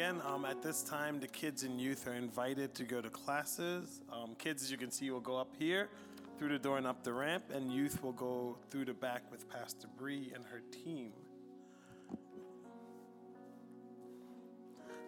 Again, um, at this time, the kids and youth are invited to go to classes. Um, kids, as you can see, will go up here through the door and up the ramp, and youth will go through the back with Pastor Bree and her team.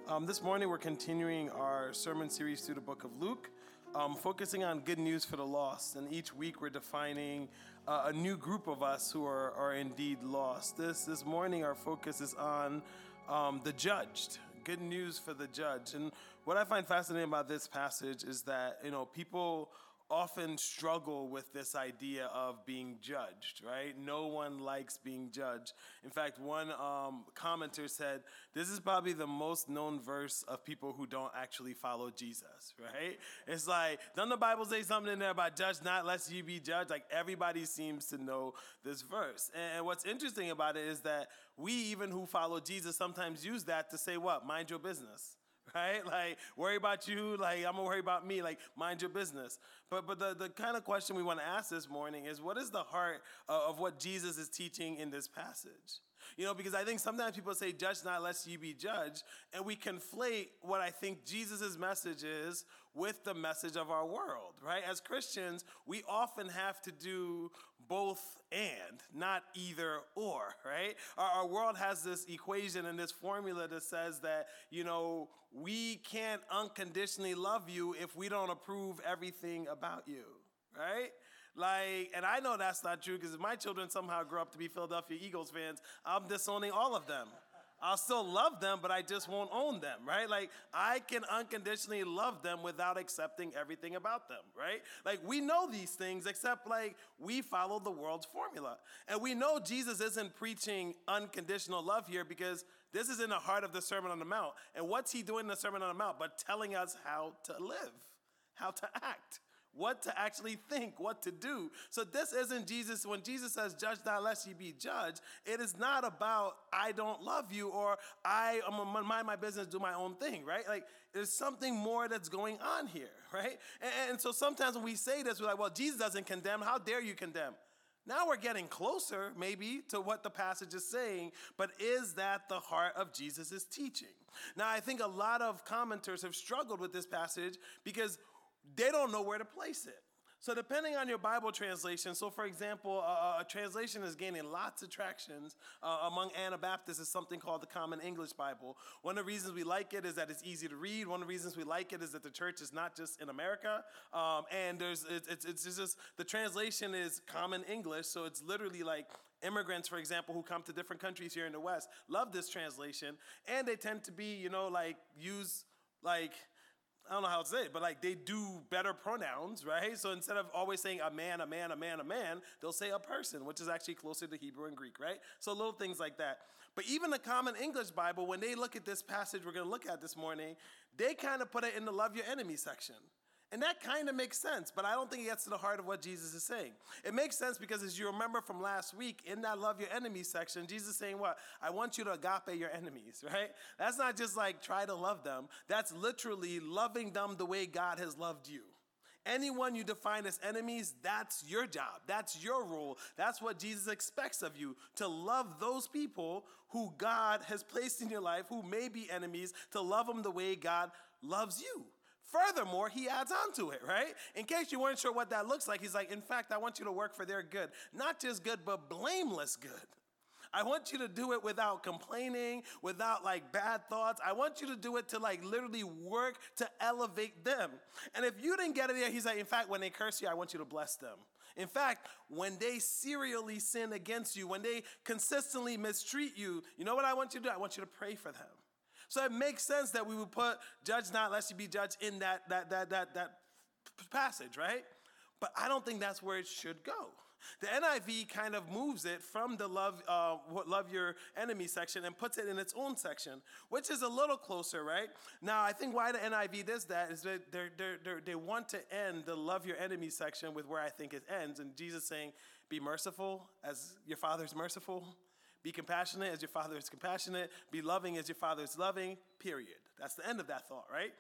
Um, this morning, we're continuing our sermon series through the book of Luke, um, focusing on good news for the lost. And each week, we're defining uh, a new group of us who are, are indeed lost. This, this morning, our focus is on um, the judged good news for the judge. And what I find fascinating about this passage is that, you know, people often struggle with this idea of being judged, right? No one likes being judged. In fact, one um, commenter said, This is probably the most known verse of people who don't actually follow Jesus, right? It's like, doesn't the Bible say something in there about judge not lest you be judged? Like everybody seems to know this verse. And what's interesting about it is that we, even who follow Jesus, sometimes use that to say, What? Mind your business right? Like, worry about you, like, I'm gonna worry about me, like, mind your business. But, but the, the kind of question we wanna ask this morning is what is the heart of what Jesus is teaching in this passage? You know, because I think sometimes people say, judge not lest you be judged, and we conflate what I think Jesus' message is with the message of our world, right? As Christians, we often have to do both and, not either or, right? Our, our, world has this equation and this formula that says that, you know, we can't unconditionally love you if we don't approve everything about you, right? Like, and I know that's not true because if my children somehow grow up to be Philadelphia Eagles fans, I'm disowning all of them. I'll still love them, but I just won't own them, right? Like, I can unconditionally love them without accepting everything about them, right? Like, we know these things, except like we follow the world's formula. And we know Jesus isn't preaching unconditional love here because this is in the heart of the Sermon on the Mount. And what's he doing in the Sermon on the Mount? But telling us how to live, how to act what to actually think, what to do. So this isn't Jesus. When Jesus says, judge not lest ye be judged, it is not about I don't love you or I am gonna mind my business, do my own thing, right? Like there's something more that's going on here, right? And, and so sometimes when we say this, we're like, well, Jesus doesn't condemn. How dare you condemn? Now we're getting closer, maybe, to what the passage is saying, but is that the heart of Jesus' teaching? Now, I think a lot of commenters have struggled with this passage because they don't know where to place it. So, depending on your Bible translation, so for example, a translation is gaining lots of tractions uh, among Anabaptists is something called the Common English Bible. One of the reasons we like it is that it's easy to read. One of the reasons we like it is that the church is not just in America, um, and there's it's, it's, it's just the translation is Common English, so it's literally like immigrants, for example, who come to different countries here in the West love this translation, and they tend to be, you know, like use like I don't know how to say it, but like they do better pronouns, right? So instead of always saying a man, a man, a man, a man, they'll say a person, which is actually closer to Hebrew and Greek, right? So little things like that. But even the Common English Bible, when they look at this passage we're going to look at this morning, they kind of put it in the love your enemy section. And that kind of makes sense, but I don't think it gets to the heart of what Jesus is saying. It makes sense because, as you remember from last week, in that love your enemies section, Jesus is saying, What? I want you to agape your enemies, right? That's not just like try to love them, that's literally loving them the way God has loved you. Anyone you define as enemies, that's your job. That's your role. That's what Jesus expects of you to love those people who God has placed in your life who may be enemies, to love them the way God loves you. Furthermore, he adds on to it, right? In case you weren't sure what that looks like, he's like, in fact, I want you to work for their good. Not just good, but blameless good. I want you to do it without complaining, without like bad thoughts. I want you to do it to like literally work to elevate them. And if you didn't get it he's like, in fact, when they curse you, I want you to bless them. In fact, when they serially sin against you, when they consistently mistreat you, you know what I want you to do? I want you to pray for them. So it makes sense that we would put judge not lest you be judged in that, that, that, that, that passage, right? But I don't think that's where it should go. The NIV kind of moves it from the love, uh, love your enemy section and puts it in its own section, which is a little closer, right? Now, I think why the NIV does that is that they're, they're, they're, they want to end the love your enemy section with where I think it ends, and Jesus saying, "Be merciful as your Father is merciful." Be compassionate as your Father is compassionate. Be loving as your Father is loving, period. That's the end of that thought, right?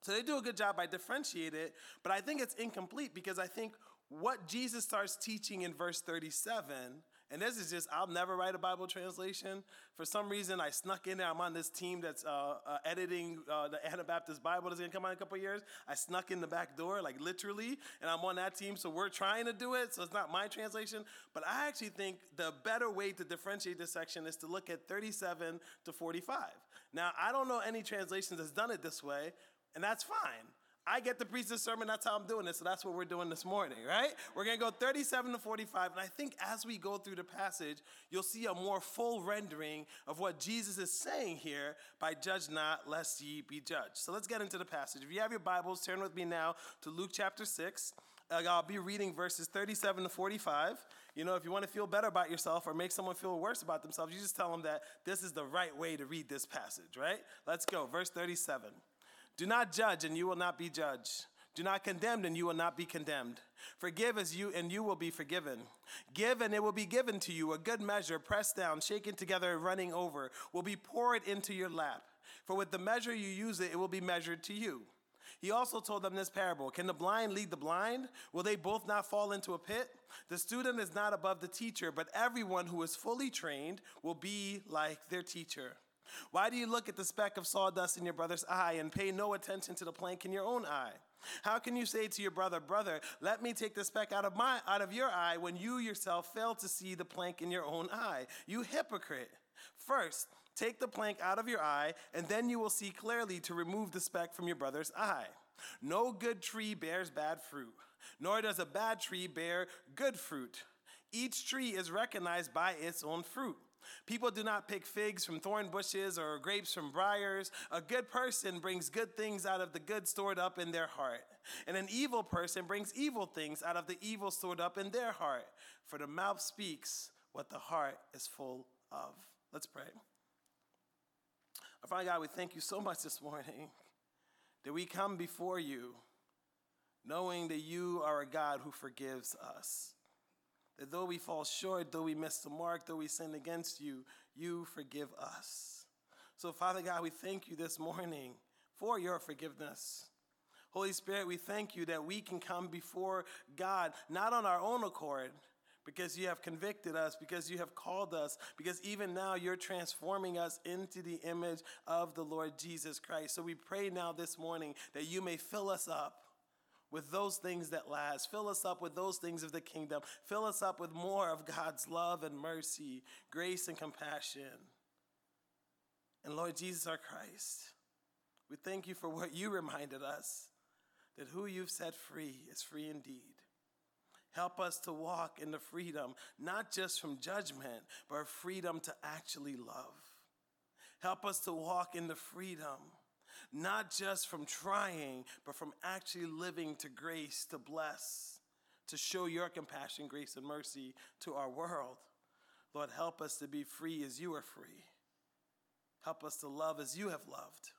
So they do a good job by differentiate it, but I think it's incomplete because I think what Jesus starts teaching in verse 37 And this is just, I'll never write a Bible translation. For some reason, I snuck in there. I'm on this team that's uh, uh, editing uh, the Anabaptist Bible that's to come out in a couple years. I snuck in the back door, like literally, and I'm on that team. So we're trying to do it. So it's not my translation. But I actually think the better way to differentiate this section is to look at 37 to 45. Now, I don't know any translations that's done it this way, and that's fine. I get to preach this sermon, that's how I'm doing it. So that's what we're doing this morning, right? We're going to go 37 to 45. And I think as we go through the passage, you'll see a more full rendering of what Jesus is saying here by judge not, lest ye be judged. So let's get into the passage. If you have your Bibles, turn with me now to Luke chapter 6. Uh, I'll be reading verses 37 to 45. You know, if you want to feel better about yourself or make someone feel worse about themselves, you just tell them that this is the right way to read this passage, right? Let's go. Verse 37. Do not judge, and you will not be judged. Do not condemn, and you will not be condemned. Forgive as you, and you will be forgiven. Give, and it will be given to you. A good measure, pressed down, shaken together, and running over, will be poured into your lap. For with the measure you use it, it will be measured to you. He also told them this parable Can the blind lead the blind? Will they both not fall into a pit? The student is not above the teacher, but everyone who is fully trained will be like their teacher. Why do you look at the speck of sawdust in your brother's eye and pay no attention to the plank in your own eye? How can you say to your brother, brother, let me take the speck out of my out of your eye when you yourself fail to see the plank in your own eye? You hypocrite. First, take the plank out of your eye, and then you will see clearly to remove the speck from your brother's eye. No good tree bears bad fruit, nor does a bad tree bear good fruit. Each tree is recognized by its own fruit. People do not pick figs from thorn bushes or grapes from briars. A good person brings good things out of the good stored up in their heart. And an evil person brings evil things out of the evil stored up in their heart. For the mouth speaks what the heart is full of. Let's pray. Our Father God, we thank you so much this morning that we come before you knowing that you are a God who forgives us. That though we fall short, though we miss the mark, though we sin against you, you forgive us. So, Father God, we thank you this morning for your forgiveness. Holy Spirit, we thank you that we can come before God not on our own accord, because you have convicted us, because you have called us, because even now you're transforming us into the image of the Lord Jesus Christ. So we pray now this morning that you may fill us up with those things that last. Fill us up with those things of the kingdom. Fill us up with more of God's love and mercy, grace and compassion. And Lord Jesus, our Christ, we thank you for what you reminded us that who you've set free is free indeed. Help us to walk in the freedom, not just from judgment, but freedom to actually love. Help us to walk in the freedom not just from trying, but from actually living to grace, to bless, to show your compassion, grace, and mercy to our world. Lord, help us to be free as you are free. Help us to love as you have loved.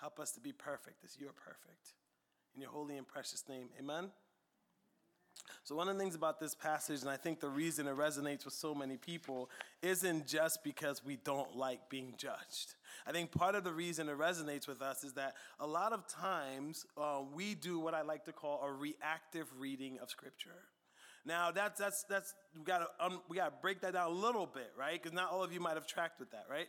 Help us to be perfect as you are perfect. In your holy and precious name, amen. So, one of the things about this passage, and I think the reason it resonates with so many people, isn't just because we don't like being judged. I think part of the reason it resonates with us is that a lot of times uh, we do what I like to call a reactive reading of Scripture. Now that's that's that's we got to um, we got to break that down a little bit, right? Because not all of you might have tracked with that, right?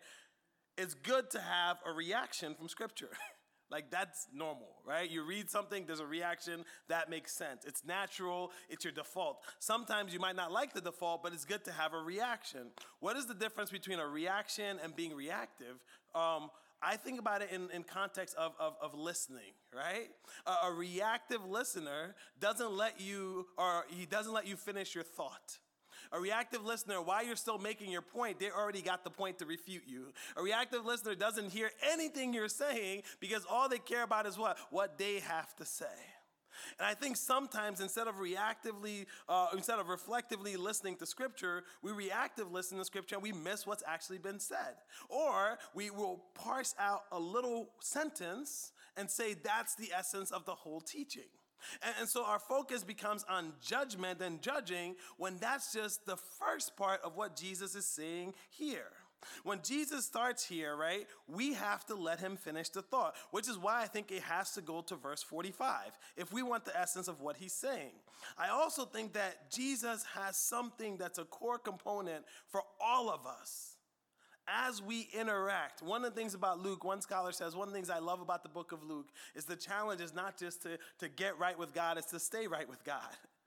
It's good to have a reaction from Scripture. Like that's normal, right? You read something, there's a reaction, that makes sense. It's natural, it's your default. Sometimes you might not like the default, but it's good to have a reaction. What is the difference between a reaction and being reactive? Um, I think about it in, in context of, of, of listening, right? A, a reactive listener doesn't let you, or he doesn't let you finish your thought. A reactive listener, while you're still making your point, they already got the point to refute you. A reactive listener doesn't hear anything you're saying because all they care about is what? What they have to say. And I think sometimes instead of reactively, uh, instead of reflectively listening to Scripture, we reactive listen to Scripture and we miss what's actually been said. Or we will parse out a little sentence and say that's the essence of the whole teaching. And, so our focus becomes on judgment and judging when that's just the first part of what Jesus is saying here. When Jesus starts here, right, we have to let him finish the thought, which is why I think it has to go to verse 45 if we want the essence of what he's saying. I also think that Jesus has something that's a core component for all of us as we interact. One of the things about Luke, one scholar says, one of the things I love about the book of Luke is the challenge is not just to, to get right with God, it's to stay right with God.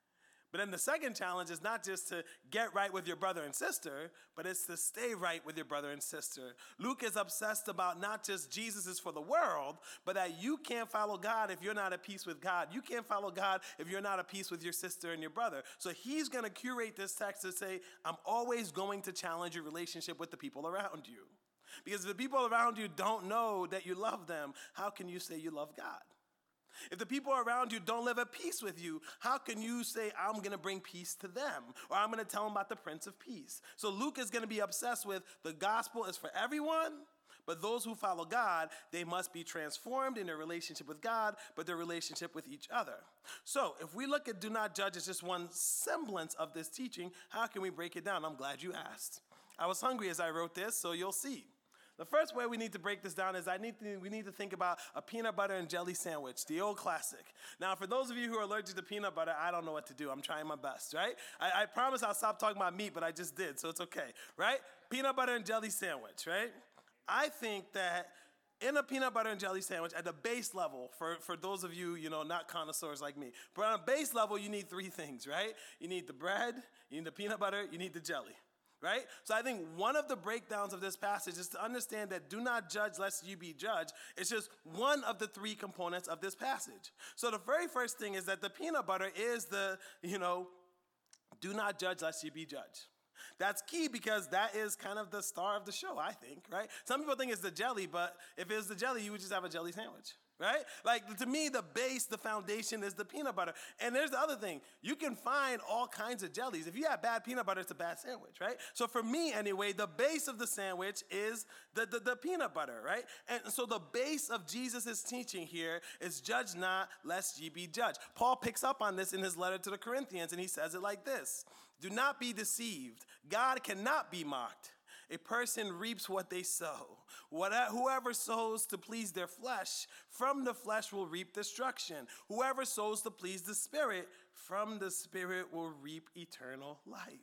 But then the second challenge is not just to get right with your brother and sister, but it's to stay right with your brother and sister. Luke is obsessed about not just Jesus is for the world, but that you can't follow God if you're not at peace with God. You can't follow God if you're not at peace with your sister and your brother. So he's going to curate this text to say, I'm always going to challenge your relationship with the people around you. Because if the people around you don't know that you love them, how can you say you love God? If the people around you don't live at peace with you, how can you say, I'm going to bring peace to them? Or I'm going to tell them about the Prince of Peace? So Luke is going to be obsessed with the gospel is for everyone, but those who follow God, they must be transformed in their relationship with God, but their relationship with each other. So if we look at do not judge as just one semblance of this teaching, how can we break it down? I'm glad you asked. I was hungry as I wrote this, so you'll see. The first way we need to break this down is I need to, we need to think about a peanut butter and jelly sandwich, the old classic. Now, for those of you who are allergic to peanut butter, I don't know what to do. I'm trying my best, right? I, I promise I'll stop talking about meat, but I just did, so it's okay, right? Peanut butter and jelly sandwich, right? I think that in a peanut butter and jelly sandwich at the base level for, for those of you you know not connoisseurs like me but on a base level you need three things right you need the bread you need the peanut butter you need the jelly right? So I think one of the breakdowns of this passage is to understand that do not judge lest you be judged. It's just one of the three components of this passage. So the very first thing is that the peanut butter is the, you know, do not judge lest you be judged. That's key because that is kind of the star of the show, I think, right? Some people think it's the jelly, but if it's the jelly, you would just have a jelly sandwich right? Like to me, the base, the foundation is the peanut butter. And there's the other thing you can find all kinds of jellies. If you have bad peanut butter, it's a bad sandwich, right? So for me, anyway, the base of the sandwich is the, the, the peanut butter, right? And so the base of Jesus' teaching here is judge not, lest ye be judged. Paul picks up on this in his letter to the Corinthians, and he says it like this Do not be deceived, God cannot be mocked. A person reaps what they sow. Whoever sows to please their flesh, from the flesh will reap destruction. Whoever sows to please the Spirit, from the Spirit will reap eternal life.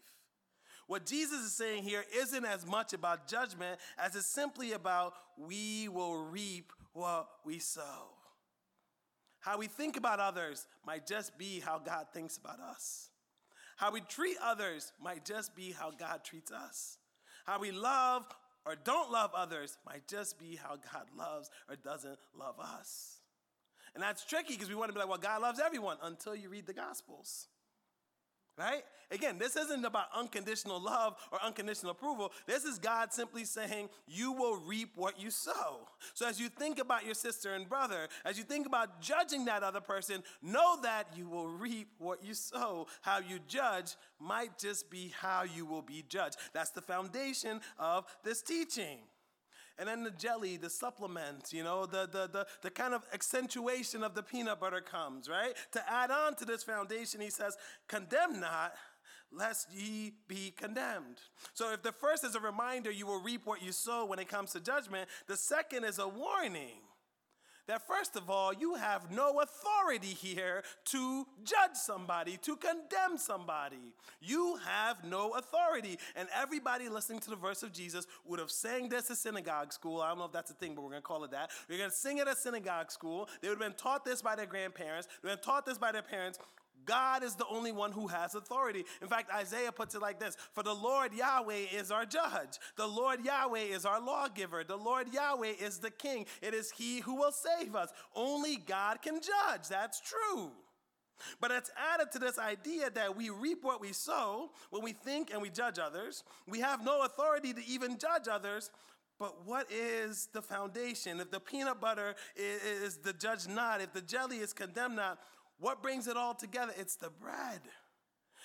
What Jesus is saying here isn't as much about judgment as it's simply about we will reap what we sow. How we think about others might just be how God thinks about us. How we treat others might just be how God treats us. How we love or don't love others might just be how God loves or doesn't love us. And that's tricky because we want to be like, well, God loves everyone until you read the Gospels. Right? Again, this isn't about unconditional love or unconditional approval. This is God simply saying, You will reap what you sow. So, as you think about your sister and brother, as you think about judging that other person, know that you will reap what you sow. How you judge might just be how you will be judged. That's the foundation of this teaching. And then the jelly, the supplement, you know, the, the, the, the kind of accentuation of the peanut butter comes, right? To add on to this foundation, he says, condemn not, lest ye be condemned. So if the first is a reminder, you will reap what you sow when it comes to judgment, the second is a warning that first of all, you have no authority here to judge somebody, to condemn somebody. You have no authority. And everybody listening to the verse of Jesus would have sang this at synagogue school. I don't know if that's a thing, but we're going to call it that. We're going to sing it at synagogue school. They would have been taught this by their grandparents. They would have been taught this by their parents. God is the only one who has authority. In fact, Isaiah puts it like this For the Lord Yahweh is our judge. The Lord Yahweh is our lawgiver. The Lord Yahweh is the king. It is he who will save us. Only God can judge. That's true. But it's added to this idea that we reap what we sow when we think and we judge others. We have no authority to even judge others. But what is the foundation? If the peanut butter is the judge not, if the jelly is condemned not, what brings it all together? It's the bread.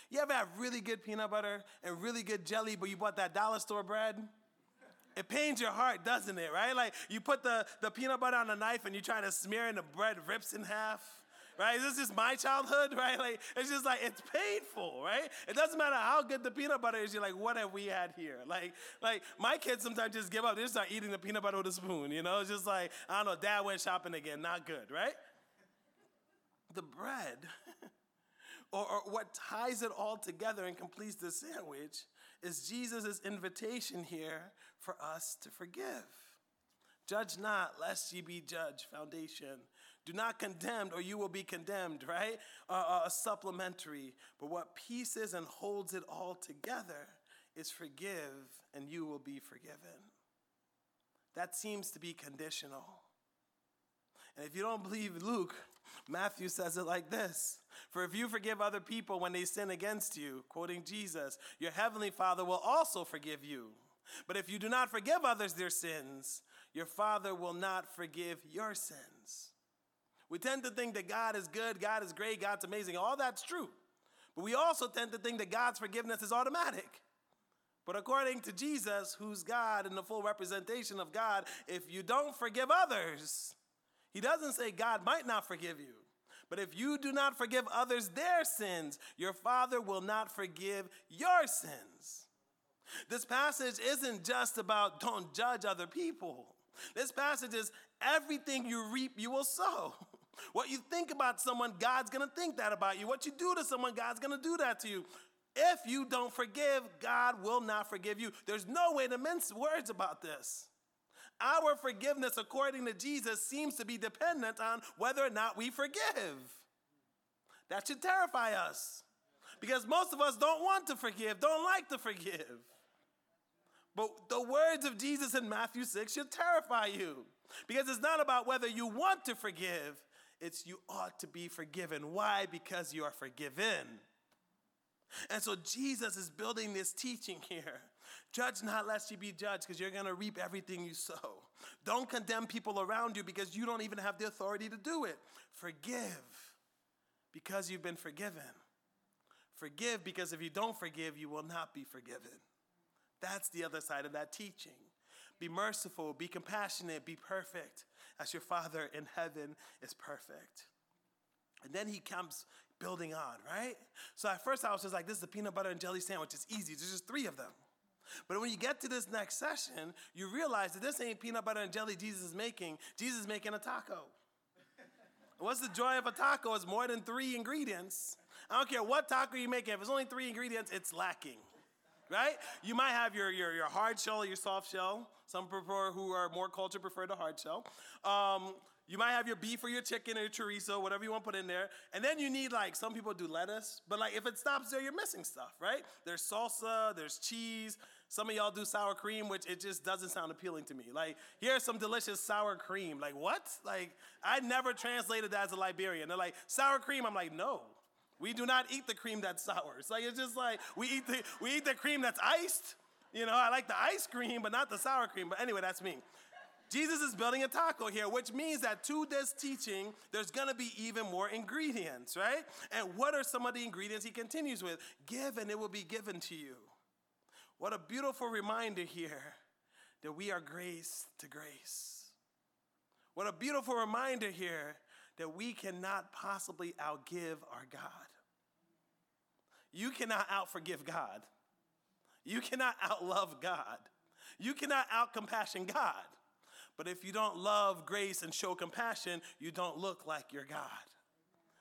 You ever have really good peanut butter and really good jelly, but you bought that dollar store bread? It pains your heart, doesn't it, right? Like you put the, the peanut butter on a knife and you try to smear and the bread rips in half, right? This is my childhood, right? Like, it's just like, it's painful, right? It doesn't matter how good the peanut butter is, you're like, what have we had here? Like, like my kids sometimes just give up. They just start eating the peanut butter with a spoon, you know? It's just like, I don't know, dad went shopping again, not good, right? The bread, or, or what ties it all together and completes the sandwich, is Jesus' invitation here for us to forgive. Judge not, lest ye be judged. Foundation. Do not condemn, or you will be condemned, right? Uh, a supplementary. But what pieces and holds it all together is forgive, and you will be forgiven. That seems to be conditional. And if you don't believe Luke, Matthew says it like this For if you forgive other people when they sin against you, quoting Jesus, your heavenly Father will also forgive you. But if you do not forgive others their sins, your Father will not forgive your sins. We tend to think that God is good, God is great, God's amazing. All that's true. But we also tend to think that God's forgiveness is automatic. But according to Jesus, who's God and the full representation of God, if you don't forgive others, he doesn't say God might not forgive you. But if you do not forgive others their sins, your Father will not forgive your sins. This passage isn't just about don't judge other people. This passage is everything you reap, you will sow. What you think about someone, God's gonna think that about you. What you do to someone, God's gonna do that to you. If you don't forgive, God will not forgive you. There's no way to mince words about this. Our forgiveness, according to Jesus, seems to be dependent on whether or not we forgive. That should terrify us because most of us don't want to forgive, don't like to forgive. But the words of Jesus in Matthew 6 should terrify you because it's not about whether you want to forgive, it's you ought to be forgiven. Why? Because you are forgiven. And so Jesus is building this teaching here. Judge not lest you be judged, because you're going to reap everything you sow. Don't condemn people around you because you don't even have the authority to do it. Forgive because you've been forgiven. Forgive because if you don't forgive, you will not be forgiven. That's the other side of that teaching. Be merciful, be compassionate, be perfect as your Father in heaven is perfect. And then he comes building on, right? So at first I was just like, this is a peanut butter and jelly sandwich. It's easy. There's just three of them. But when you get to this next session, you realize that this ain't peanut butter and jelly Jesus is making. Jesus is making a taco. What's the joy of a taco? It's more than three ingredients. I don't care what taco you make. If it's only three ingredients, it's lacking right? You might have your, your, your hard shell or your soft shell. Some prefer, who are more cultured prefer the hard shell. Um, you might have your beef or your chicken or your chorizo, whatever you want to put in there. And then you need like, some people do lettuce, but like if it stops there, you're missing stuff, right? There's salsa, there's cheese. Some of y'all do sour cream, which it just doesn't sound appealing to me. Like, here's some delicious sour cream. Like, what? Like, I never translated that as a Liberian. They're like, sour cream. I'm like, no. We do not eat the cream that's sour. It's like it's just like we eat the we eat the cream that's iced. You know, I like the ice cream, but not the sour cream. But anyway, that's me. Jesus is building a taco here, which means that to this teaching, there's gonna be even more ingredients, right? And what are some of the ingredients he continues with? Give and it will be given to you. What a beautiful reminder here that we are grace to grace. What a beautiful reminder here that we cannot possibly outgive our God. You cannot outforgive God. You cannot outlove God. You cannot outcompassion God. But if you don't love grace and show compassion, you don't look like your God.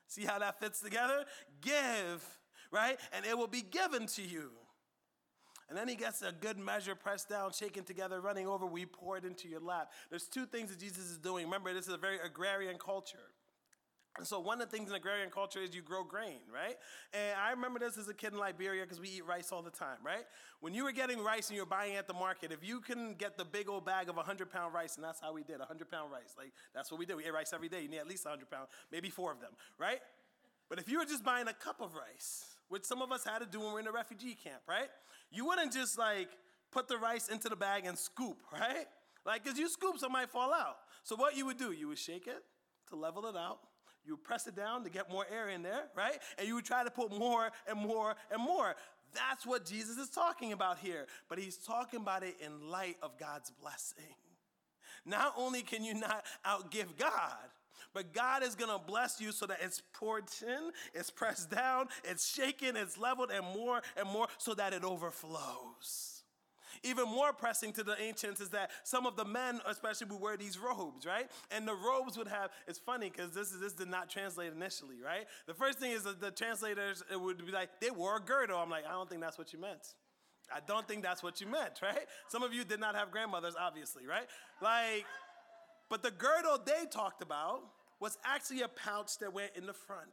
See how that fits together? Give, right? And it will be given to you. And then he gets a good measure pressed down, shaken together, running over, we pour it into your lap. There's two things that Jesus is doing. Remember, this is a very agrarian culture. So one of the things in agrarian culture is you grow grain, right? And I remember this as a kid in Liberia because we eat rice all the time, right? When you were getting rice and you were buying at the market, if you couldn't get the big old bag of 100 pound rice, and that's how we did, 100 pound rice, like that's what we did. We ate rice every day. You need at least 100 pound, maybe four of them, right? But if you were just buying a cup of rice, which some of us had to do when we are in a refugee camp, right? You wouldn't just like put the rice into the bag and scoop, right? Like, because you scoop, some might fall out. So what you would do, you would shake it to level it out you press it down to get more air in there, right? And you would try to put more and more and more. That's what Jesus is talking about here. But he's talking about it in light of God's blessing. Not only can you not outgive God, But God is gonna bless you so that it's poured in, it's pressed down, it's shaken, it's leveled, and more and more so that it overflows. Even more pressing to the ancients is that some of the men, especially, would wear these robes, right? And the robes would have, it's funny because this, is, this did not translate initially, right? The first thing is that the translators it would be like, they wore a girdle. I'm like, I don't think that's what you meant. I don't think that's what you meant, right? Some of you did not have grandmothers, obviously, right? Like, but the girdle they talked about was actually a pouch that went in the front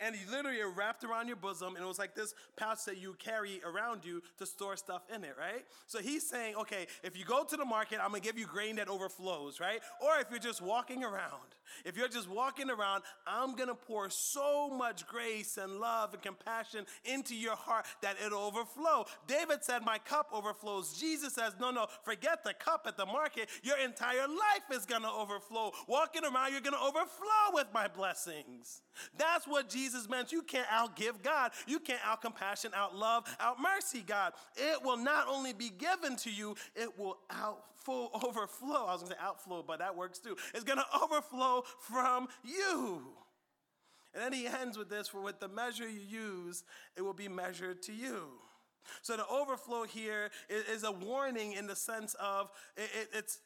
and you literally wrapped around your bosom, and it was like this pouch that you carry around you to store stuff in it, right? So he's saying, okay, if you go to the market, I'm gonna give you grain that overflows, right? Or if you're just walking around, if you're just walking around, I'm gonna pour so much grace and love and compassion into your heart that it'll overflow. David said, My cup overflows. Jesus says, No, no, forget the cup at the market. Your entire life is gonna overflow. Walking around, you're gonna overflow with my blessings. That's what Jesus meant. You can't outgive God. You can't out compassion, out love, out mercy God. It will not only be given to you, it will out full overflow. I was gonna say outflow, but that works too. It's gonna overflow from you. And then he ends with this for with the measure you use, it will be measured to you. So the overflow here is, a warning in the sense of it, it, it's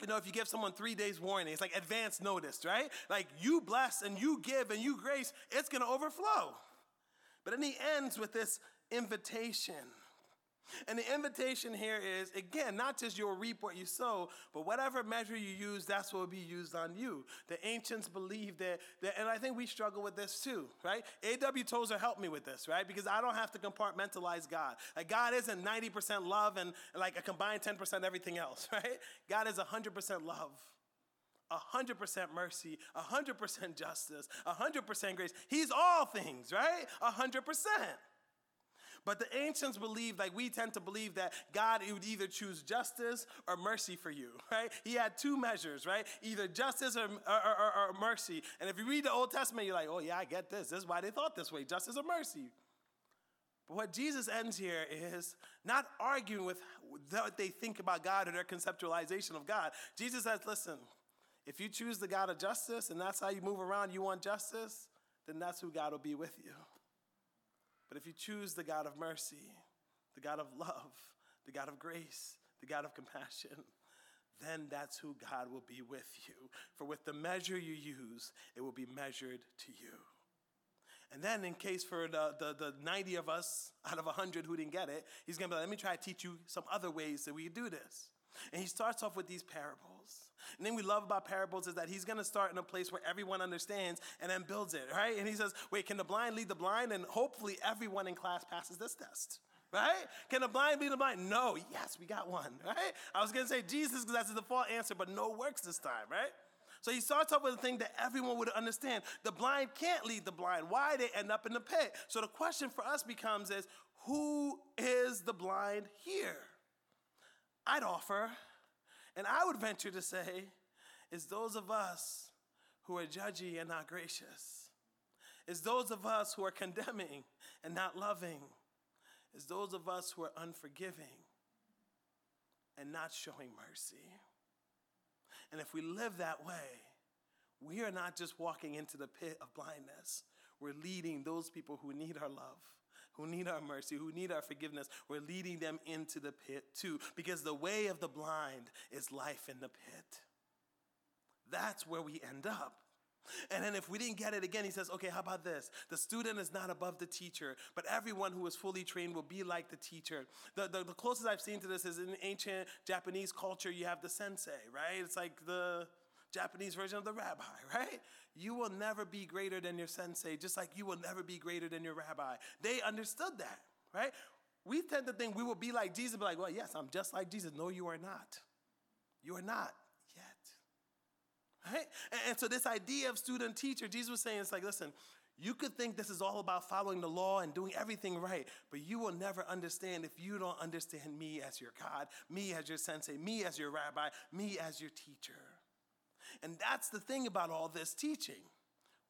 you know, if you give someone three days warning, it's like advance notice, right? Like you bless and you give and you grace, it's going to overflow. But then he ends with this invitation. And the invitation here is again, not just you'll reap what you sow, but whatever measure you use, that's what will be used on you. The ancients believed that, that and I think we struggle with this too, right? A.W. Tozer helped me with this, right? Because I don't have to compartmentalize God. Like God isn't 90% love and like a combined 10% everything else, right? God is 100% love. 100% mercy, 100% justice, 100% grace. He's all things, right? 100%. But the ancients believed, like we tend to believe, that God would either choose justice or mercy for you, right? He had two measures, right? Either justice or, or, or, or mercy. And if you read the Old Testament, you're like, oh, yeah, I get this. This is why they thought this way justice or mercy. But what Jesus ends here is not arguing with what they think about God or their conceptualization of God. Jesus says, listen, if you choose the God of justice and that's how you move around, you want justice, then that's who God will be with you. But if you choose the God of mercy, the God of love, the God of grace, the God of compassion, then that's who God will be with you. For with the measure you use, it will be measured to you. And then, in case for the, the, the 90 of us out of 100 who didn't get it, he's going to be like, let me try to teach you some other ways that we do this. And he starts off with these parables. And then we love about parables is that he's going to start in a place where everyone understands and then builds it, right? And he says, wait, can the blind lead the blind? And hopefully everyone in class passes this test. Right? Can the blind lead the blind? No. Yes, we got one. Right? I was going to say Jesus because that's the default answer, but no works this time. Right? So he starts off with a thing that everyone would understand. The blind can't lead the blind. Why? They end up in the pit. So the question for us becomes is, who is the blind here? I'd offer and I would venture to say, is those of us who are judgy and not gracious. Is those of us who are condemning and not loving. Is those of us who are unforgiving and not showing mercy. And if we live that way, we are not just walking into the pit of blindness, we're leading those people who need our love who need our mercy, who need our forgiveness, we're leading them into the pit too. Because the way of the blind is life in the pit. That's where we end up. And then if we didn't get it again, he says, okay, how about this? The student is not above the teacher, but everyone who is fully trained will be like the teacher. The, the, the closest I've seen to this is in ancient Japanese culture, you have the sensei, right? It's like the Japanese version of the rabbi, right? You will never be greater than your sensei, just like you will never be greater than your rabbi. They understood that, right? We tend to think we will be like Jesus, be like, well, yes, I'm just like Jesus. No, you are not. You are not yet. Right? And, and so this idea of student teacher, Jesus was saying, it's like, listen, you could think this is all about following the law and doing everything right, but you will never understand if you don't understand me as your God, me as your sensei, me as your rabbi, me as your teacher. And that's the thing about all this teaching.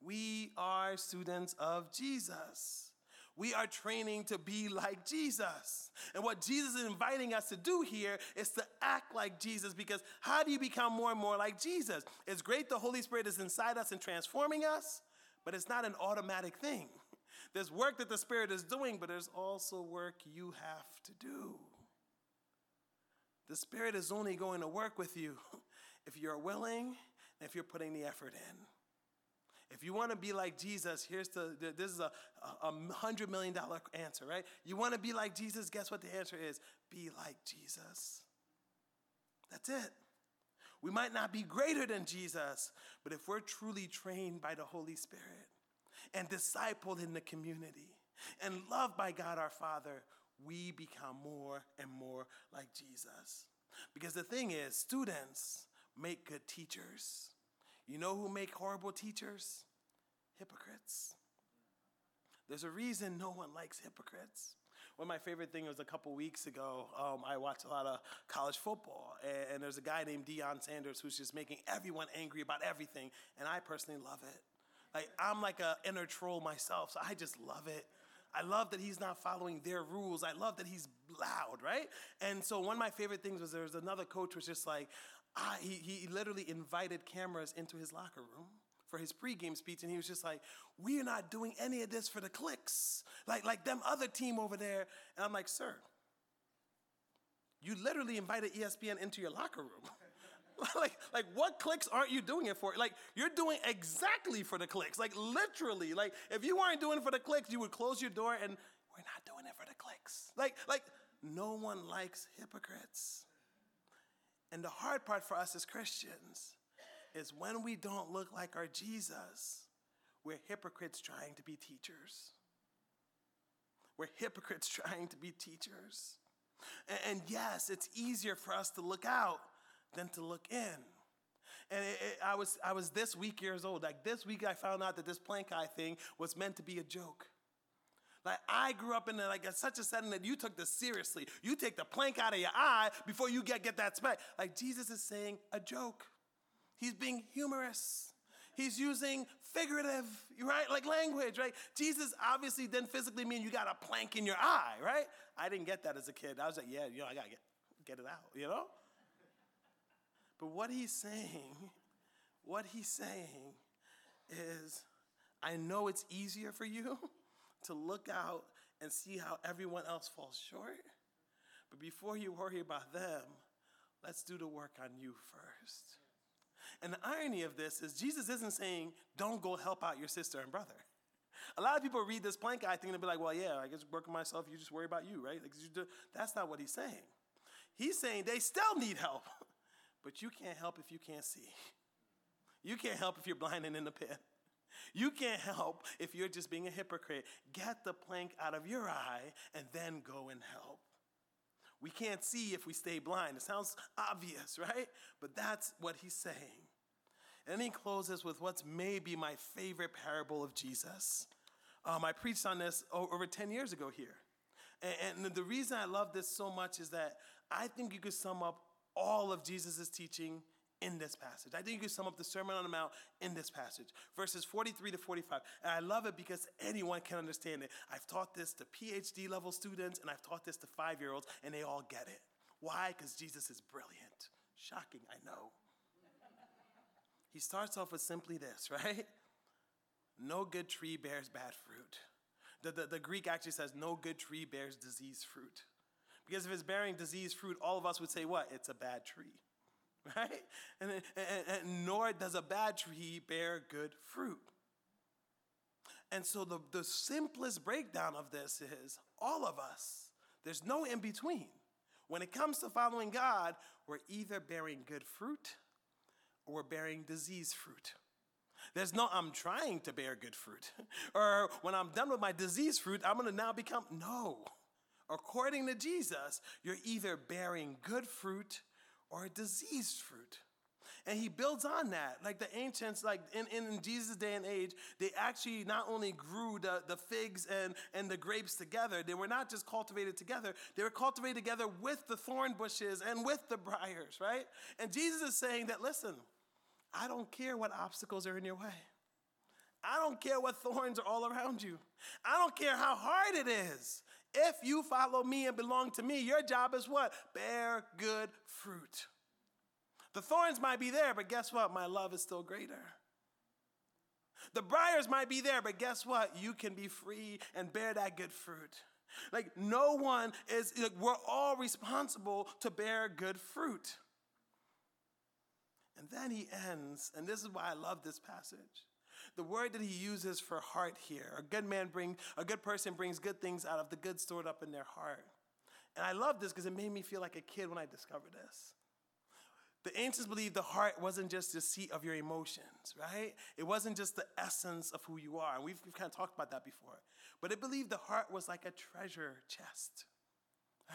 We are students of Jesus. We are training to be like Jesus. And what Jesus is inviting us to do here is to act like Jesus because how do you become more and more like Jesus? It's great the Holy Spirit is inside us and transforming us, but it's not an automatic thing. There's work that the Spirit is doing, but there's also work you have to do. The Spirit is only going to work with you if you're willing if you're putting the effort in. If you want to be like Jesus, here's the, this is a, a hundred million dollar answer, right? You want to be like Jesus, guess what the answer is? Be like Jesus. That's it. We might not be greater than Jesus, but if we're truly trained by the Holy Spirit and discipled in the community and loved by God our Father, we become more and more like Jesus. Because the thing is, students make good teachers. You know who make horrible teachers? Hypocrites. There's a reason no one likes hypocrites. One of my favorite things was a couple weeks ago. Um, I watched a lot of college football, and, and there's a guy named Deion Sanders who's just making everyone angry about everything, and I personally love it. Like I'm like an inner troll myself, so I just love it. I love that he's not following their rules. I love that he's loud, right? And so one of my favorite things was there was another coach was just like, he, he literally invited cameras into his locker room for his pregame speech, and he was just like, "We are not doing any of this for the clicks, like like them other team over there." And I'm like, "Sir, you literally invited ESPN into your locker room." like, like what clicks aren't you doing it for? Like, you're doing exactly for the clicks. Like, literally. Like, if you weren't doing it for the clicks, you would close your door and we're not doing it for the clicks. Like, like no one likes hypocrites. And the hard part for us as Christians is when we don't look like our Jesus, we're hypocrites trying to be teachers. We're hypocrites trying to be teachers. And, yes, it's easier for us to look out than to look in. And it, it, I, was, I was this week years old. Like this week, I found out that this plank eye thing was meant to be a joke. Like I grew up in a, like a, such a setting that you took this seriously. You take the plank out of your eye before you get get that speck. Like Jesus is saying a joke. He's being humorous. He's using figurative, right? Like language, right? Jesus obviously didn't physically mean you got a plank in your eye, right? I didn't get that as a kid. I was like, yeah, you know, I gotta get get it out, you know? But what he's saying, what he's saying is, I know it's easier for you to look out and see how everyone else falls short. But before you worry about them, let's do the work on you first. And the irony of this is Jesus isn't saying, don't go help out your sister and brother. A lot of people read this plank I think and be like, well, yeah, I guess working myself, you just worry about you, right? Like, you That's not what he's saying. He's saying they still need help. But you can't help if you can't see. You can't help if you're blind and in the pit. You can't help if you're just being a hypocrite. Get the plank out of your eye and then go and help. We can't see if we stay blind. It sounds obvious, right? But that's what he's saying. And he closes with what's maybe my favorite parable of Jesus. Um, I preached on this over 10 years ago here. And, and the reason I love this so much is that I think you could sum up all of Jesus' teaching in this passage. I think you can sum up the Sermon on the Mount in this passage, verses 43 to 45. And I love it because anyone can understand it. I've taught this to PhD level students and I've taught this to five year olds, and they all get it. Why? Because Jesus is brilliant. Shocking, I know. he starts off with simply this, right? No good tree bears bad fruit. The, the, the Greek actually says, no good tree bears disease fruit. Because if it's bearing disease fruit, all of us would say, what? It's a bad tree, right? And, and, and nor does a bad tree bear good fruit. And so the, the simplest breakdown of this is all of us, there's no in between. When it comes to following God, we're either bearing good fruit or we're bearing disease fruit. There's no, I'm trying to bear good fruit. or when I'm done with my disease fruit, I'm gonna now become, no according to Jesus, you're either bearing good fruit or a diseased fruit. And he builds on that. Like the ancients, like in, in Jesus' day and age, they actually not only grew the, the figs and, and the grapes together, they were not just cultivated together, they were cultivated together with the thorn bushes and with the briars, right? And Jesus is saying that, listen, I don't care what obstacles are in your way. I don't care what thorns are all around you. I don't care how hard it is. If you follow me and belong to me, your job is what? Bear good fruit. The thorns might be there, but guess what? My love is still greater. The briars might be there, but guess what? You can be free and bear that good fruit. Like, no one is, like, we're all responsible to bear good fruit. And then he ends, and this is why I love this passage. The word that he uses for heart here, a good man bring, a good person brings good things out of the good stored up in their heart. And I love this because it made me feel like a kid when I discovered this. The ancients believed the heart wasn't just the seat of your emotions, right? It wasn't just the essence of who you are. And we've, we've kind of talked about that before. But it believed the heart was like a treasure chest,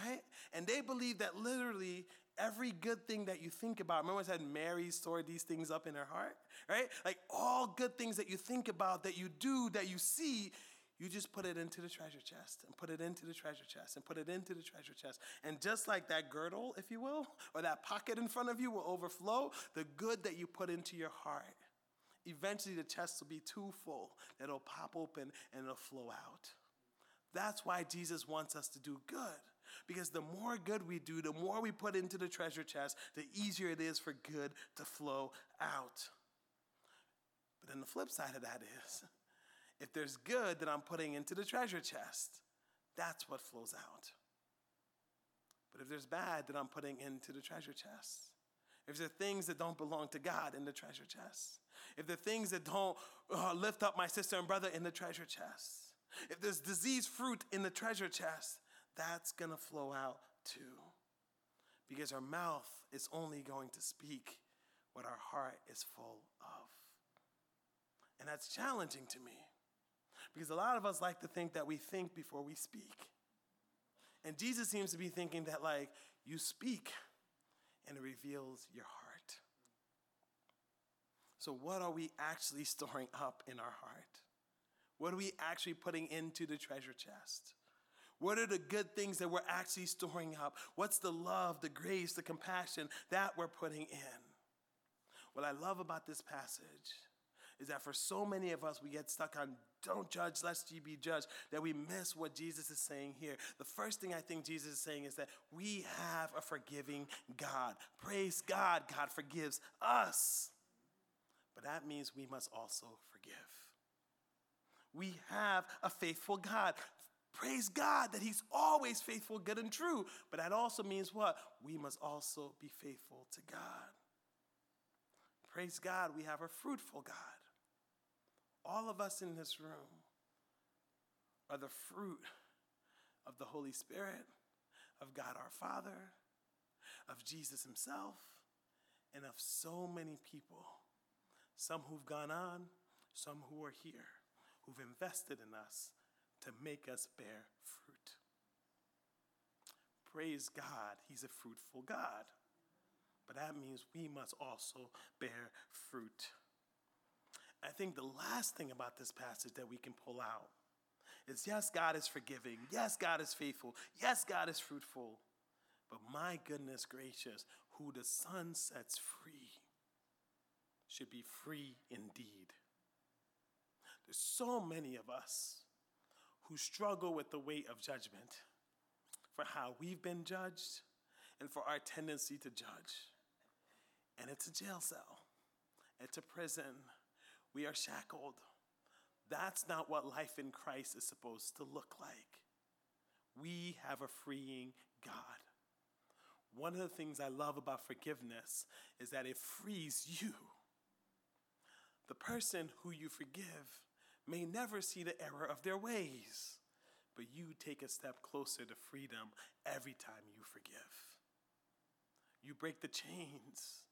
right? And they believed that literally every good thing that you think about, remember I said Mary stored these things up in her heart, right? Like all good things that you think about, that you do, that you see, you just put it into the treasure chest and put it into the treasure chest and put it into the treasure chest. And just like that girdle, if you will, or that pocket in front of you will overflow, the good that you put into your heart, eventually the chest will be too full it'll pop open and it'll flow out. That's why Jesus wants us to do good. Because the more good we do, the more we put into the treasure chest, the easier it is for good to flow out. But then the flip side of that is if there's good that I'm putting into the treasure chest, that's what flows out. But if there's bad that I'm putting into the treasure chest, if there are things that don't belong to God in the treasure chest, if there are things that don't uh, lift up my sister and brother in the treasure chest, if there's disease fruit in the treasure chest, that's going to flow out too. Because our mouth is only going to speak what our heart is full of. And that's challenging to me. Because a lot of us like to think that we think before we speak. And Jesus seems to be thinking that, like, you speak and it reveals your heart. So, what are we actually storing up in our heart? What are we actually putting into the treasure chest? What are the good things that we're actually storing up? What's the love, the grace, the compassion that we're putting in? What I love about this passage is that for so many of us, we get stuck on don't judge lest ye be judged, that we miss what Jesus is saying here. The first thing I think Jesus is saying is that we have a forgiving God. Praise God, God forgives us. But that means we must also forgive. We have a faithful God. Praise God that He's always faithful, good, and true. But that also means what? We must also be faithful to God. Praise God, we have a fruitful God all of us in this room are the fruit of the Holy Spirit, of God our Father, of Jesus Himself, and of so many people. Some who've gone on, some who are here, who've invested in us to make us bear fruit. Praise God, He's a fruitful God. But that means we must also bear fruit. I think the last thing about this passage that we can pull out is yes, God is forgiving. Yes, God is faithful. Yes, God is fruitful. But my goodness gracious, who the Son sets free should be free indeed. There's so many of us who struggle with the weight of judgment for how we've been judged and for our tendency to judge. And it's a jail cell, it's a prison, we are shackled. That's not what life in Christ is supposed to look like. We have a freeing God. One of the things I love about forgiveness is that it frees you. The person who you forgive may never see the error of their ways, but you take a step closer to freedom every time you forgive. You break the chains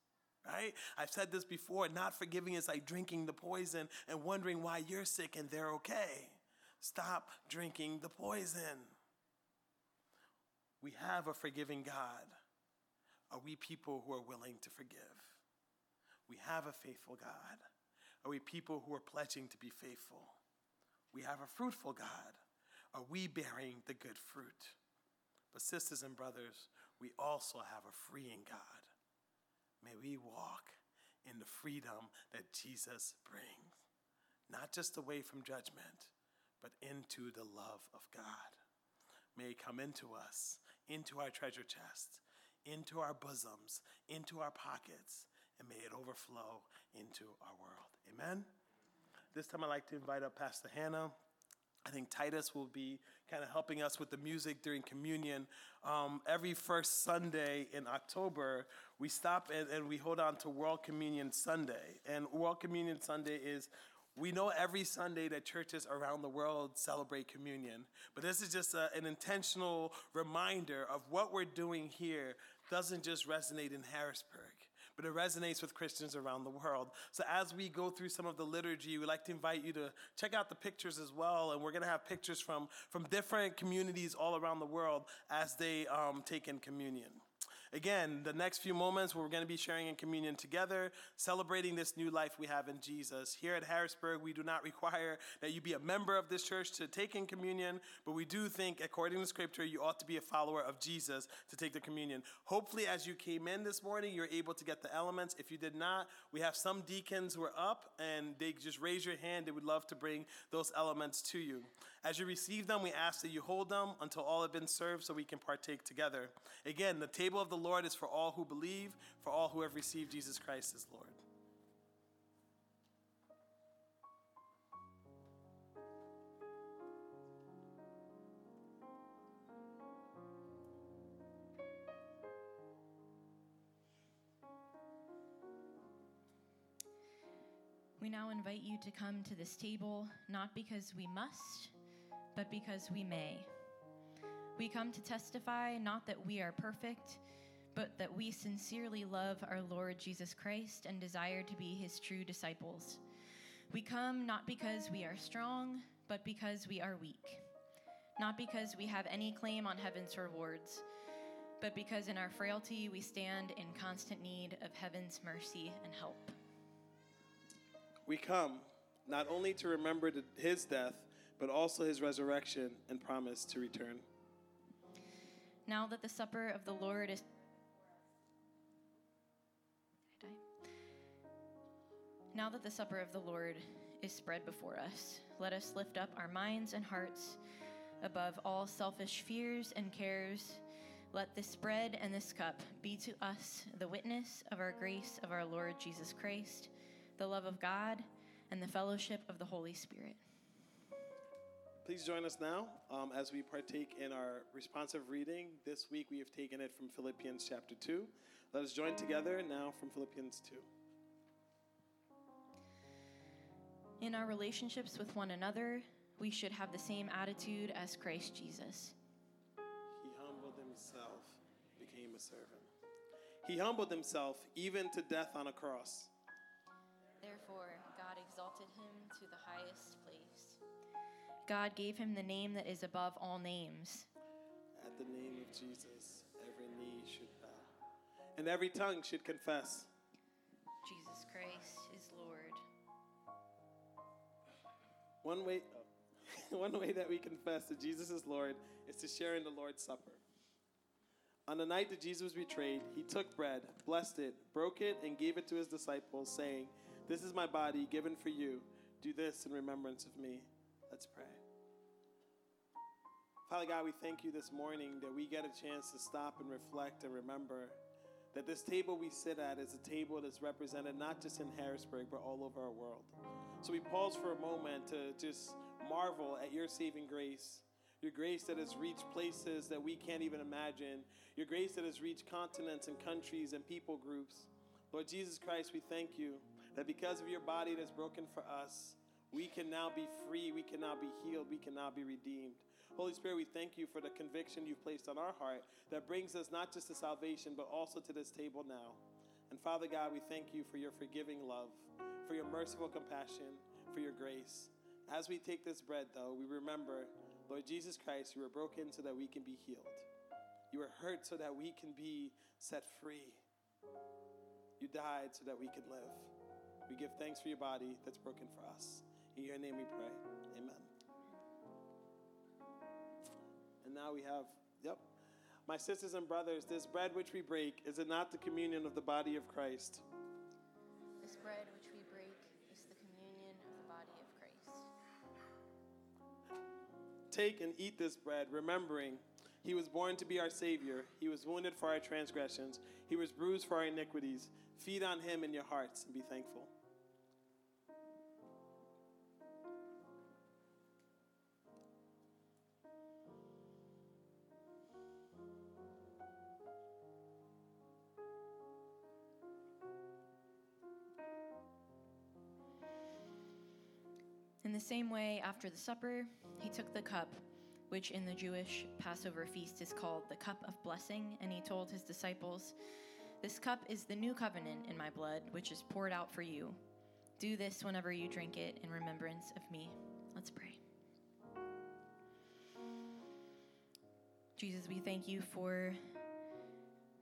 right? I've said this before not forgiving is like drinking the poison and wondering why you're sick and they're okay. Stop drinking the poison. We have a forgiving God. Are we people who are willing to forgive? We have a faithful God. Are we people who are pledging to be faithful? We have a fruitful God. Are we bearing the good fruit? But, sisters and brothers, we also have a freeing God. May we walk in the freedom that Jesus brings. not just away from judgment, but into the love of God. May it come into us, into our treasure chest, into our bosoms, into our pockets, and may it overflow into our world. Amen? This time I'd like to invite up Pastor Hannah. I think Titus will be kind of helping us with the music during communion. Um, every first Sunday in October, we stop and, and we hold on to World Communion Sunday. And World Communion Sunday is we know every Sunday that churches around the world celebrate communion, but this is just a, an intentional reminder of what we're doing here doesn't just resonate in Harrisburg but it resonates with Christians around the world. So as we go through some of the liturgy, we'd like to invite you to check out the pictures as well. And we're going to have pictures from, from different communities all around the world as they um, take in communion. Again, the next few moments we're going to be sharing in communion together, celebrating this new life we have in Jesus. Here at Harrisburg, we do not require that you be a member of this church to take in communion, but we do think, according to Scripture, you ought to be a follower of Jesus to take the communion. Hopefully, as you came in this morning, you're able to get the elements. If you did not, we have some deacons who are up and they just raise your hand. They would love to bring those elements to you. As you receive them, we ask that you hold them until all have been served so we can partake together. Again, the table of the Lord is for all who believe, for all who have received Jesus Christ as Lord. We now invite you to come to this table, not because we must, but because we may. We come to testify not that we are perfect, but that we sincerely love our Lord Jesus Christ and desire to be his true disciples. We come not because we are strong, but because we are weak. Not because we have any claim on heaven's rewards, but because in our frailty we stand in constant need of heaven's mercy and help. We come not only to remember his death, but also his resurrection and promise to return. Now that the supper of the Lord is Now that the supper of the Lord is spread before us, let us lift up our minds and hearts above all selfish fears and cares. Let this bread and this cup be to us the witness of our grace of our Lord Jesus Christ, the love of God, and the fellowship of the Holy Spirit. Please join us now um, as we partake in our responsive reading. This week we have taken it from Philippians chapter 2. Let us join together now from Philippians 2. In our relationships with one another, we should have the same attitude as Christ Jesus. He humbled himself, became a servant. He humbled himself even to death on a cross. Therefore, God exalted him to the highest. God gave him the name that is above all names. At the name of Jesus, every knee should bow, and every tongue should confess Jesus Christ is Lord. One way, one way that we confess that Jesus is Lord is to share in the Lord's Supper. On the night that Jesus was betrayed, he took bread, blessed it, broke it, and gave it to his disciples, saying, This is my body given for you. Do this in remembrance of me. Let's pray. Father God, we thank you this morning that we get a chance to stop and reflect and remember that this table we sit at is a table that's represented not just in Harrisburg, but all over our world. So we pause for a moment to just marvel at your saving grace. Your grace that has reached places that we can't even imagine. Your grace that has reached continents and countries and people groups. Lord Jesus Christ, we thank you that because of your body that's broken for us, we can now be free, we can now be healed, we can now be redeemed. Holy Spirit, we thank you for the conviction you've placed on our heart that brings us not just to salvation, but also to this table now. And Father God, we thank you for your forgiving love for your merciful compassion, for your grace. As we take this bread, though, we remember, Lord Jesus Christ, you were broken so that we can be healed. You were hurt so that we can be set free. You died so that we can live. We give thanks for your body that's broken for us. In your name we pray. Amen. And now we have, yep. My sisters and brothers, this bread which we break, is it not the communion of the body of Christ? This bread which we break is the communion of the body of Christ. Take and eat this bread, remembering he was born to be our Savior. He was wounded for our transgressions. He was bruised for our iniquities. Feed on him in your hearts and be thankful. The same way, after the supper, he took the cup, which in the Jewish Passover feast is called the cup of blessing, and he told his disciples, This cup is the new covenant in my blood, which is poured out for you. Do this whenever you drink it in remembrance of me. Let's pray. Jesus, we thank you for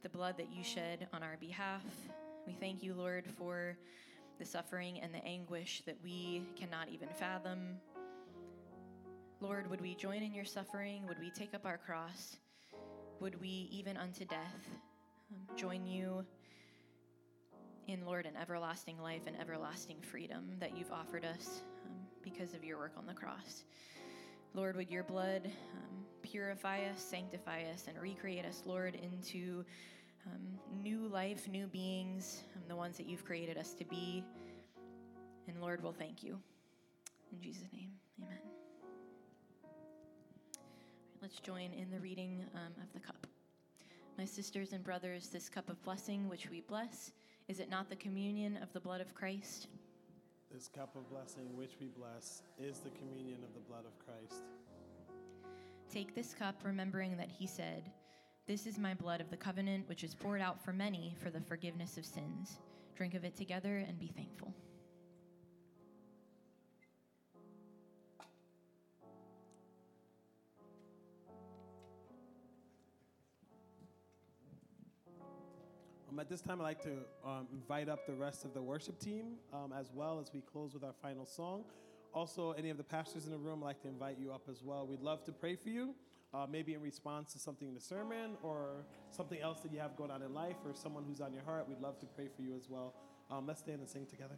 the blood that you shed on our behalf. We thank you, Lord, for the suffering and the anguish that we cannot even fathom. Lord, would we join in your suffering? Would we take up our cross? Would we, even unto death, um, join you in, Lord, an everlasting life and everlasting freedom that you've offered us um, because of your work on the cross? Lord, would your blood um, purify us, sanctify us, and recreate us, Lord, into um, new life, new beings, um, the ones that you've created us to be. And Lord, we'll thank you. In Jesus' name, amen. let's join in the reading um, of the cup. My sisters and brothers, this cup of blessing which we bless, is it not the communion of the blood of Christ? This cup of blessing which we bless is the communion of the blood of Christ. Take this cup, remembering that he said, this is my blood of the covenant, which is poured out for many for the forgiveness of sins. Drink of it together and be thankful. Um, at this time, I'd like to um, invite up the rest of the worship team um, as well as we close with our final song. Also, any of the pastors in the room, I'd like to invite you up as well. We'd love to pray for you uh, maybe in response to something in the sermon or something else that you have going on in life or someone who's on your heart, we'd love to pray for you as well. Um, let's stand and sing together.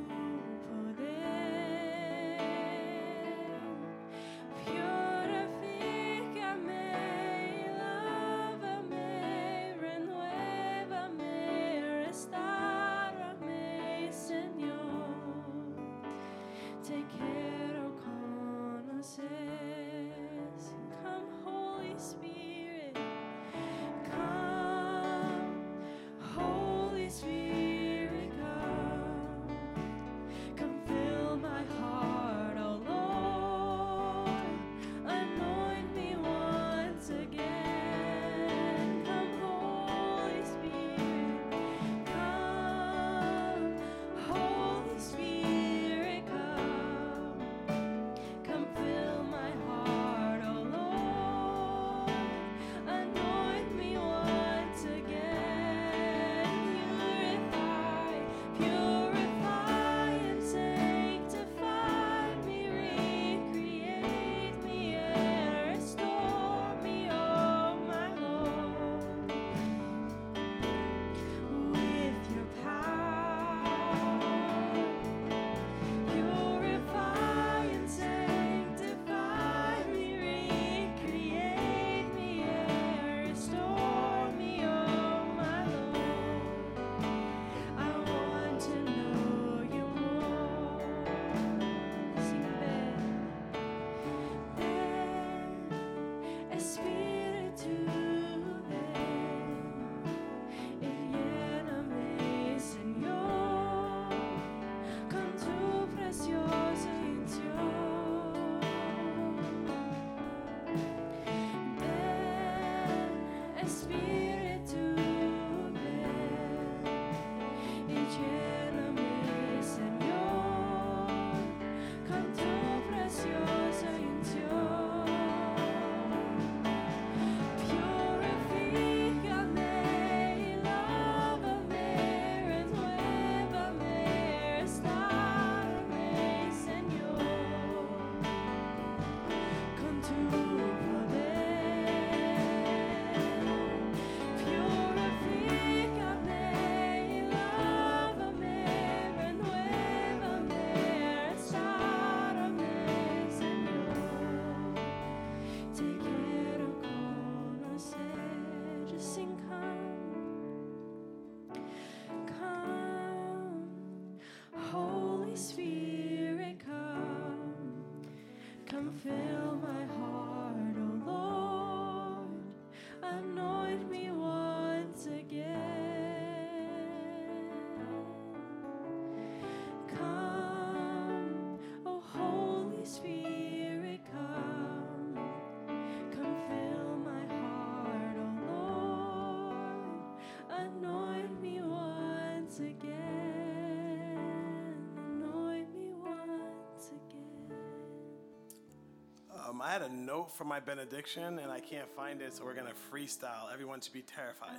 I had a note for my benediction and I can't find it, so we're gonna freestyle. Everyone should be terrified.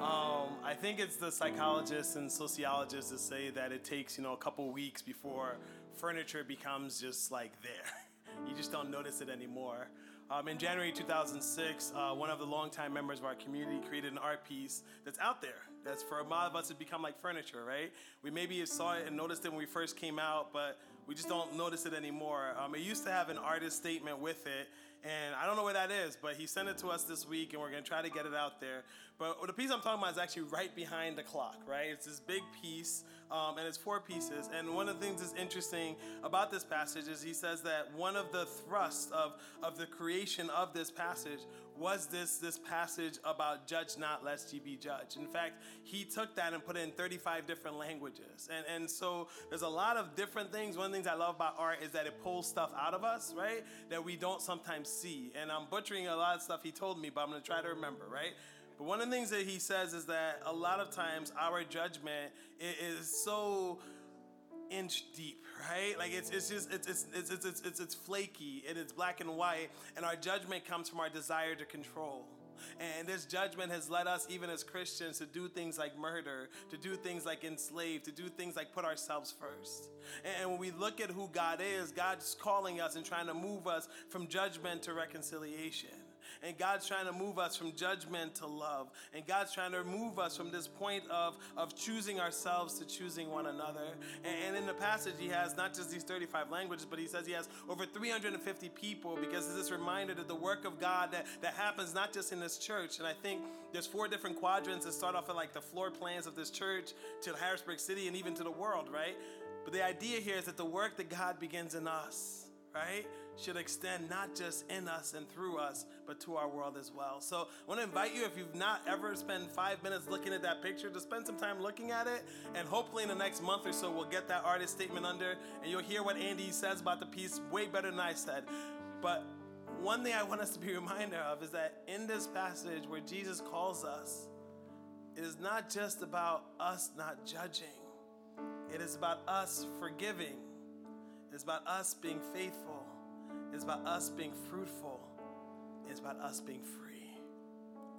Um, I think it's the psychologists and sociologists that say that it takes you know a couple weeks before furniture becomes just like there. you just don't notice it anymore. Um, in January 2006, uh, one of the longtime members of our community created an art piece that's out there. That's for a lot of us to become like furniture, right? We maybe saw it and noticed it when we first came out, but we just don't notice it anymore. Um, it used to have an artist statement with it, and I don't know where that is, but he sent it to us this week, and we're gonna try to get it out there. But the piece I'm talking about is actually right behind the clock, right? It's this big piece, um, and it's four pieces. And one of the things that's interesting about this passage is he says that one of the thrusts of, of the creation of this passage was this this passage about judge not lest ye be judged. In fact, he took that and put it in 35 different languages. And and so there's a lot of different things. One of the things I love about art is that it pulls stuff out of us, right? That we don't sometimes see. And I'm butchering a lot of stuff he told me, but I'm gonna try to remember, right? But one of the things that he says is that a lot of times our judgment is so inch deep, right? Like it's, it's just it's it's, it's it's it's it's flaky and it's black and white, and our judgment comes from our desire to control. And this judgment has led us, even as Christians, to do things like murder, to do things like enslave, to do things like put ourselves first. And when we look at who God is, God's calling us and trying to move us from judgment to reconciliation. And God's trying to move us from judgment to love. And God's trying to move us from this point of, of choosing ourselves to choosing one another. And, and in the passage, he has not just these 35 languages, but he says he has over 350 people because this reminder that the work of God that, that happens not just in this church. And I think there's four different quadrants that start off at like the floor plans of this church to Harrisburg City and even to the world, right? But the idea here is that the work that God begins in us, right? Should extend not just in us and through us, but to our world as well. So I want to invite you, if you've not ever spent five minutes looking at that picture, to spend some time looking at it. And hopefully in the next month or so, we'll get that artist statement under and you'll hear what Andy says about the piece way better than I said. But one thing I want us to be reminded of is that in this passage where Jesus calls us, it is not just about us not judging. It is about us forgiving. It's about us being faithful. It's about us being fruitful. It's about us being free.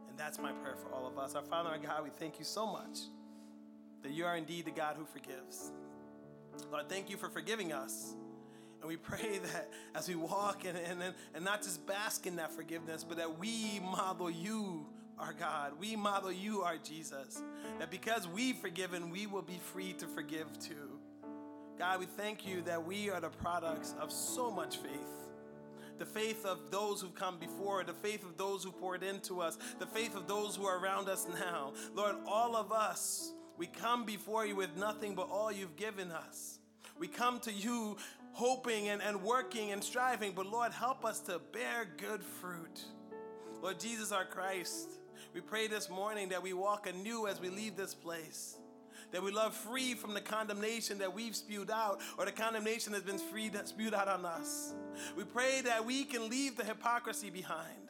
And that's my prayer for all of us. Our Father, our God, we thank you so much that you are indeed the God who forgives. Lord, thank you for forgiving us. And we pray that as we walk and, and, and not just bask in that forgiveness, but that we model you, our God. We model you, our Jesus. That because we've forgiven, we will be free to forgive too. God, we thank you that we are the products of so much faith the faith of those who've come before, the faith of those who poured into us, the faith of those who are around us now. Lord, all of us, we come before you with nothing but all you've given us. We come to you hoping and, and working and striving, but Lord, help us to bear good fruit. Lord Jesus, our Christ, we pray this morning that we walk anew as we leave this place that we love free from the condemnation that we've spewed out or the condemnation that's been freed, spewed out on us. We pray that we can leave the hypocrisy behind.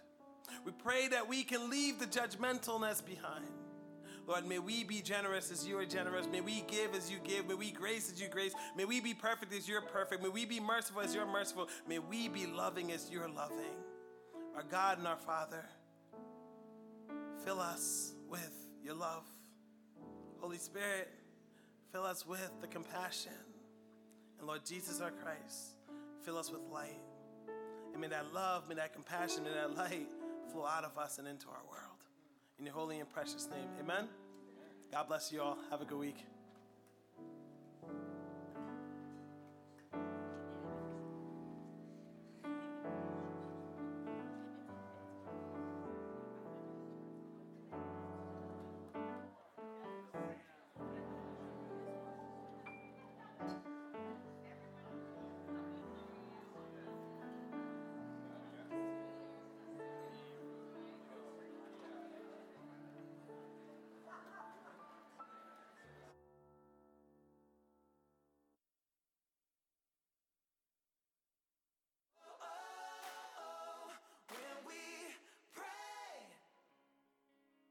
We pray that we can leave the judgmentalness behind. Lord, may we be generous as you are generous. May we give as you give. May we grace as you grace. May we be perfect as you're perfect. May we be merciful as you're merciful. May we be loving as you're loving. Our God and our Father, fill us with your love. Holy Spirit, fill us with the compassion. And Lord Jesus, our Christ, fill us with light. And may that love, may that compassion, may that light flow out of us and into our world. In your holy and precious name, amen. God bless you all. Have a good week.